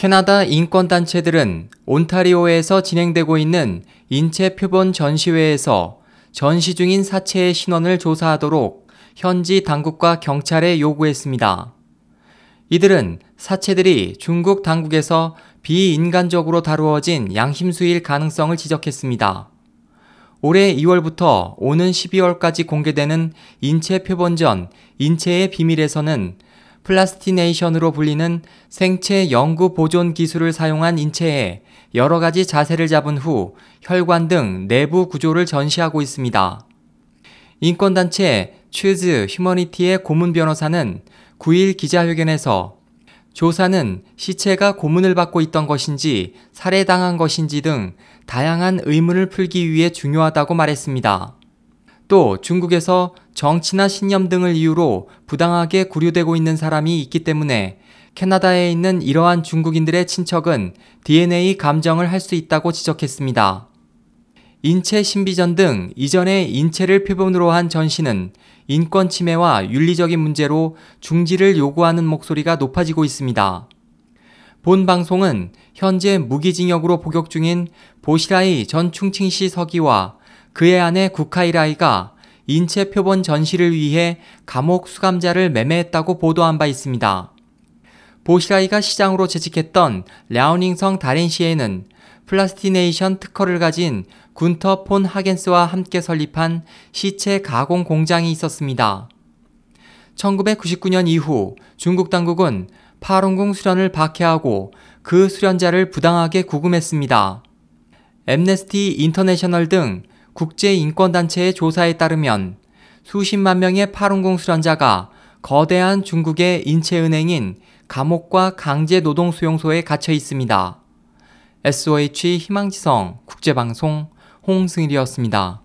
캐나다 인권단체들은 온타리오에서 진행되고 있는 인체 표본 전시회에서 전시 중인 사체의 신원을 조사하도록 현지 당국과 경찰에 요구했습니다. 이들은 사체들이 중국 당국에서 비인간적으로 다루어진 양심수일 가능성을 지적했습니다. 올해 2월부터 오는 12월까지 공개되는 인체 표본전 인체의 비밀에서는 plastination으로 불리는 생체 연구 보존 기술을 사용한 인체에 여러 가지 자세를 잡은 후 혈관 등 내부 구조를 전시하고 있습니다. 인권단체 Choose Humanity의 고문 변호사는 9일 기자회견에서 조사는 시체가 고문을 받고 있던 것인지 살해당한 것인지 등 다양한 의문을 풀기 위해 중요하다고 말했습니다. 또 중국에서 정치나 신념 등을 이유로 부당하게 구류되고 있는 사람이 있기 때문에 캐나다에 있는 이러한 중국인들의 친척은 DNA 감정을 할 수 있다고 지적했습니다. 인체 신비전 등 이전의 인체를 표본으로 한 전시는 인권 침해와 윤리적인 문제로 중지를 요구하는 목소리가 높아지고 있습니다. 본 방송은 현재 무기징역으로 복역 중인 보시라이 전 충칭시 서기와 그의 아내 구카이라이가 인체 표본 전시를 위해 감옥 수감자를 매매했다고 보도한 바 있습니다. 보시라이가 시장으로 재직했던 랴오닝성 다롄시에는 plastination 특허를 가진 군터 폰 하겐스와 함께 설립한 시체 가공 공장이 있었습니다. 1999년 이후 중국 당국은 파룬궁 수련을 박해하고 그 수련자를 부당하게 구금했습니다. 엠네스티 인터내셔널 등 국제인권단체의 조사에 따르면 수십만 명의 파룬궁 수련자가 거대한 중국의 인체은행인 감옥과 강제노동수용소에 갇혀 있습니다. SOH 희망지성 국제방송 홍승일이었습니다.